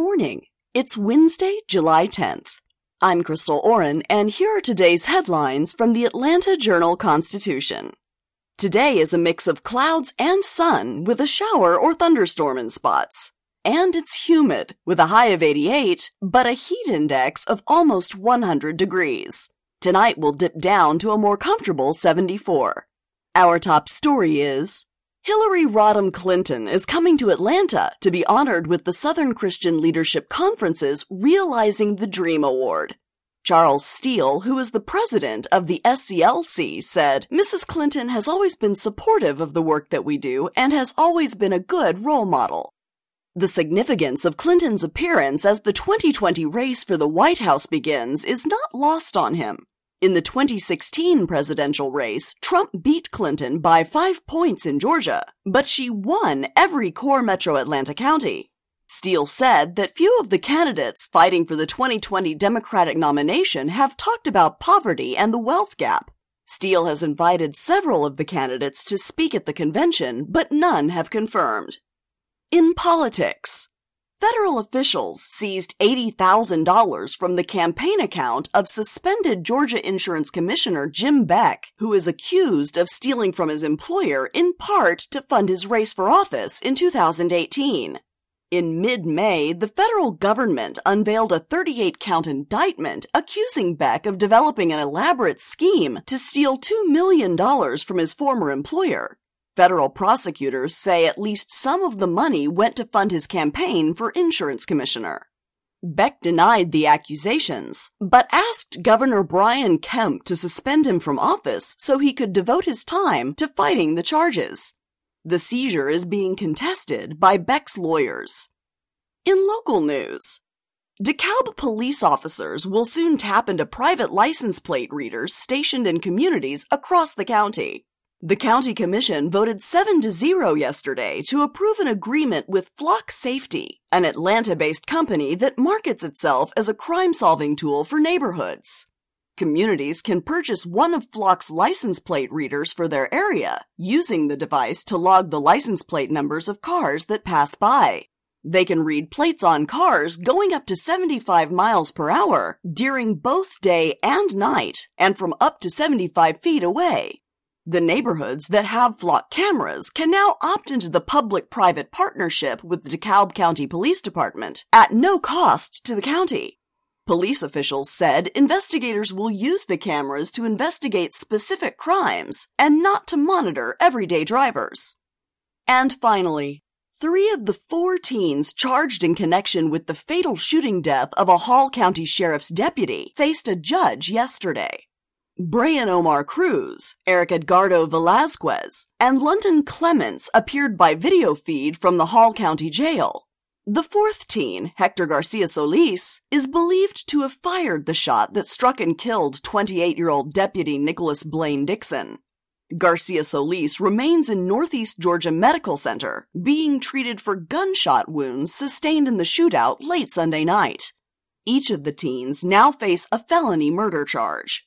morning. It's Wednesday, July 10th. I'm Crystal Oren, and here are today's headlines from the Atlanta Journal Constitution. Today is a mix of clouds and sun with a shower or thunderstorm in spots. And it's humid with a high of 88, but a heat index of almost 100 degrees. Tonight will dip down to a more comfortable 74. Our top story is Hillary Rodham Clinton is coming to Atlanta to be honored with the Southern Christian Leadership Conference's Realizing the Dream Award. Charles Steele, who is the president of the SCLC, said, Mrs. Clinton has always been supportive of the work that we do and has always been a good role model. The significance of Clinton's appearance as the 2020 race for the White House begins is not lost on him. In the 2016 presidential race, Trump beat Clinton by five points in Georgia, but she won every core metro Atlanta county. Steele said that few of the candidates fighting for the 2020 Democratic nomination have talked about poverty and the wealth gap. Steele has invited several of the candidates to speak at the convention, but none have confirmed. In politics, Federal officials seized $80,000 from the campaign account of suspended Georgia Insurance Commissioner Jim Beck, who is accused of stealing from his employer in part to fund his race for office in 2018. In mid May, the federal government unveiled a 38 count indictment accusing Beck of developing an elaborate scheme to steal $2 million from his former employer. Federal prosecutors say at least some of the money went to fund his campaign for insurance commissioner. Beck denied the accusations, but asked Governor Brian Kemp to suspend him from office so he could devote his time to fighting the charges. The seizure is being contested by Beck's lawyers. In local news, DeKalb police officers will soon tap into private license plate readers stationed in communities across the county. The county commission voted 7 to 0 yesterday to approve an agreement with Flock Safety, an Atlanta based company that markets itself as a crime solving tool for neighborhoods. Communities can purchase one of Flock's license plate readers for their area, using the device to log the license plate numbers of cars that pass by. They can read plates on cars going up to 75 miles per hour during both day and night and from up to 75 feet away. The neighborhoods that have flock cameras can now opt into the public private partnership with the DeKalb County Police Department at no cost to the county. Police officials said investigators will use the cameras to investigate specific crimes and not to monitor everyday drivers. And finally, three of the four teens charged in connection with the fatal shooting death of a Hall County Sheriff's deputy faced a judge yesterday. Brian Omar Cruz, Eric Edgardo Velazquez, and London Clements appeared by video feed from the Hall County Jail. The fourth teen, Hector Garcia Solis, is believed to have fired the shot that struck and killed 28 year old Deputy Nicolas Blane Dixon. Garcia Solis remains in Northeast Georgia Medical Center, being treated for gunshot wounds sustained in the shootout late Sunday night. Each of the teens now face a felony murder charge.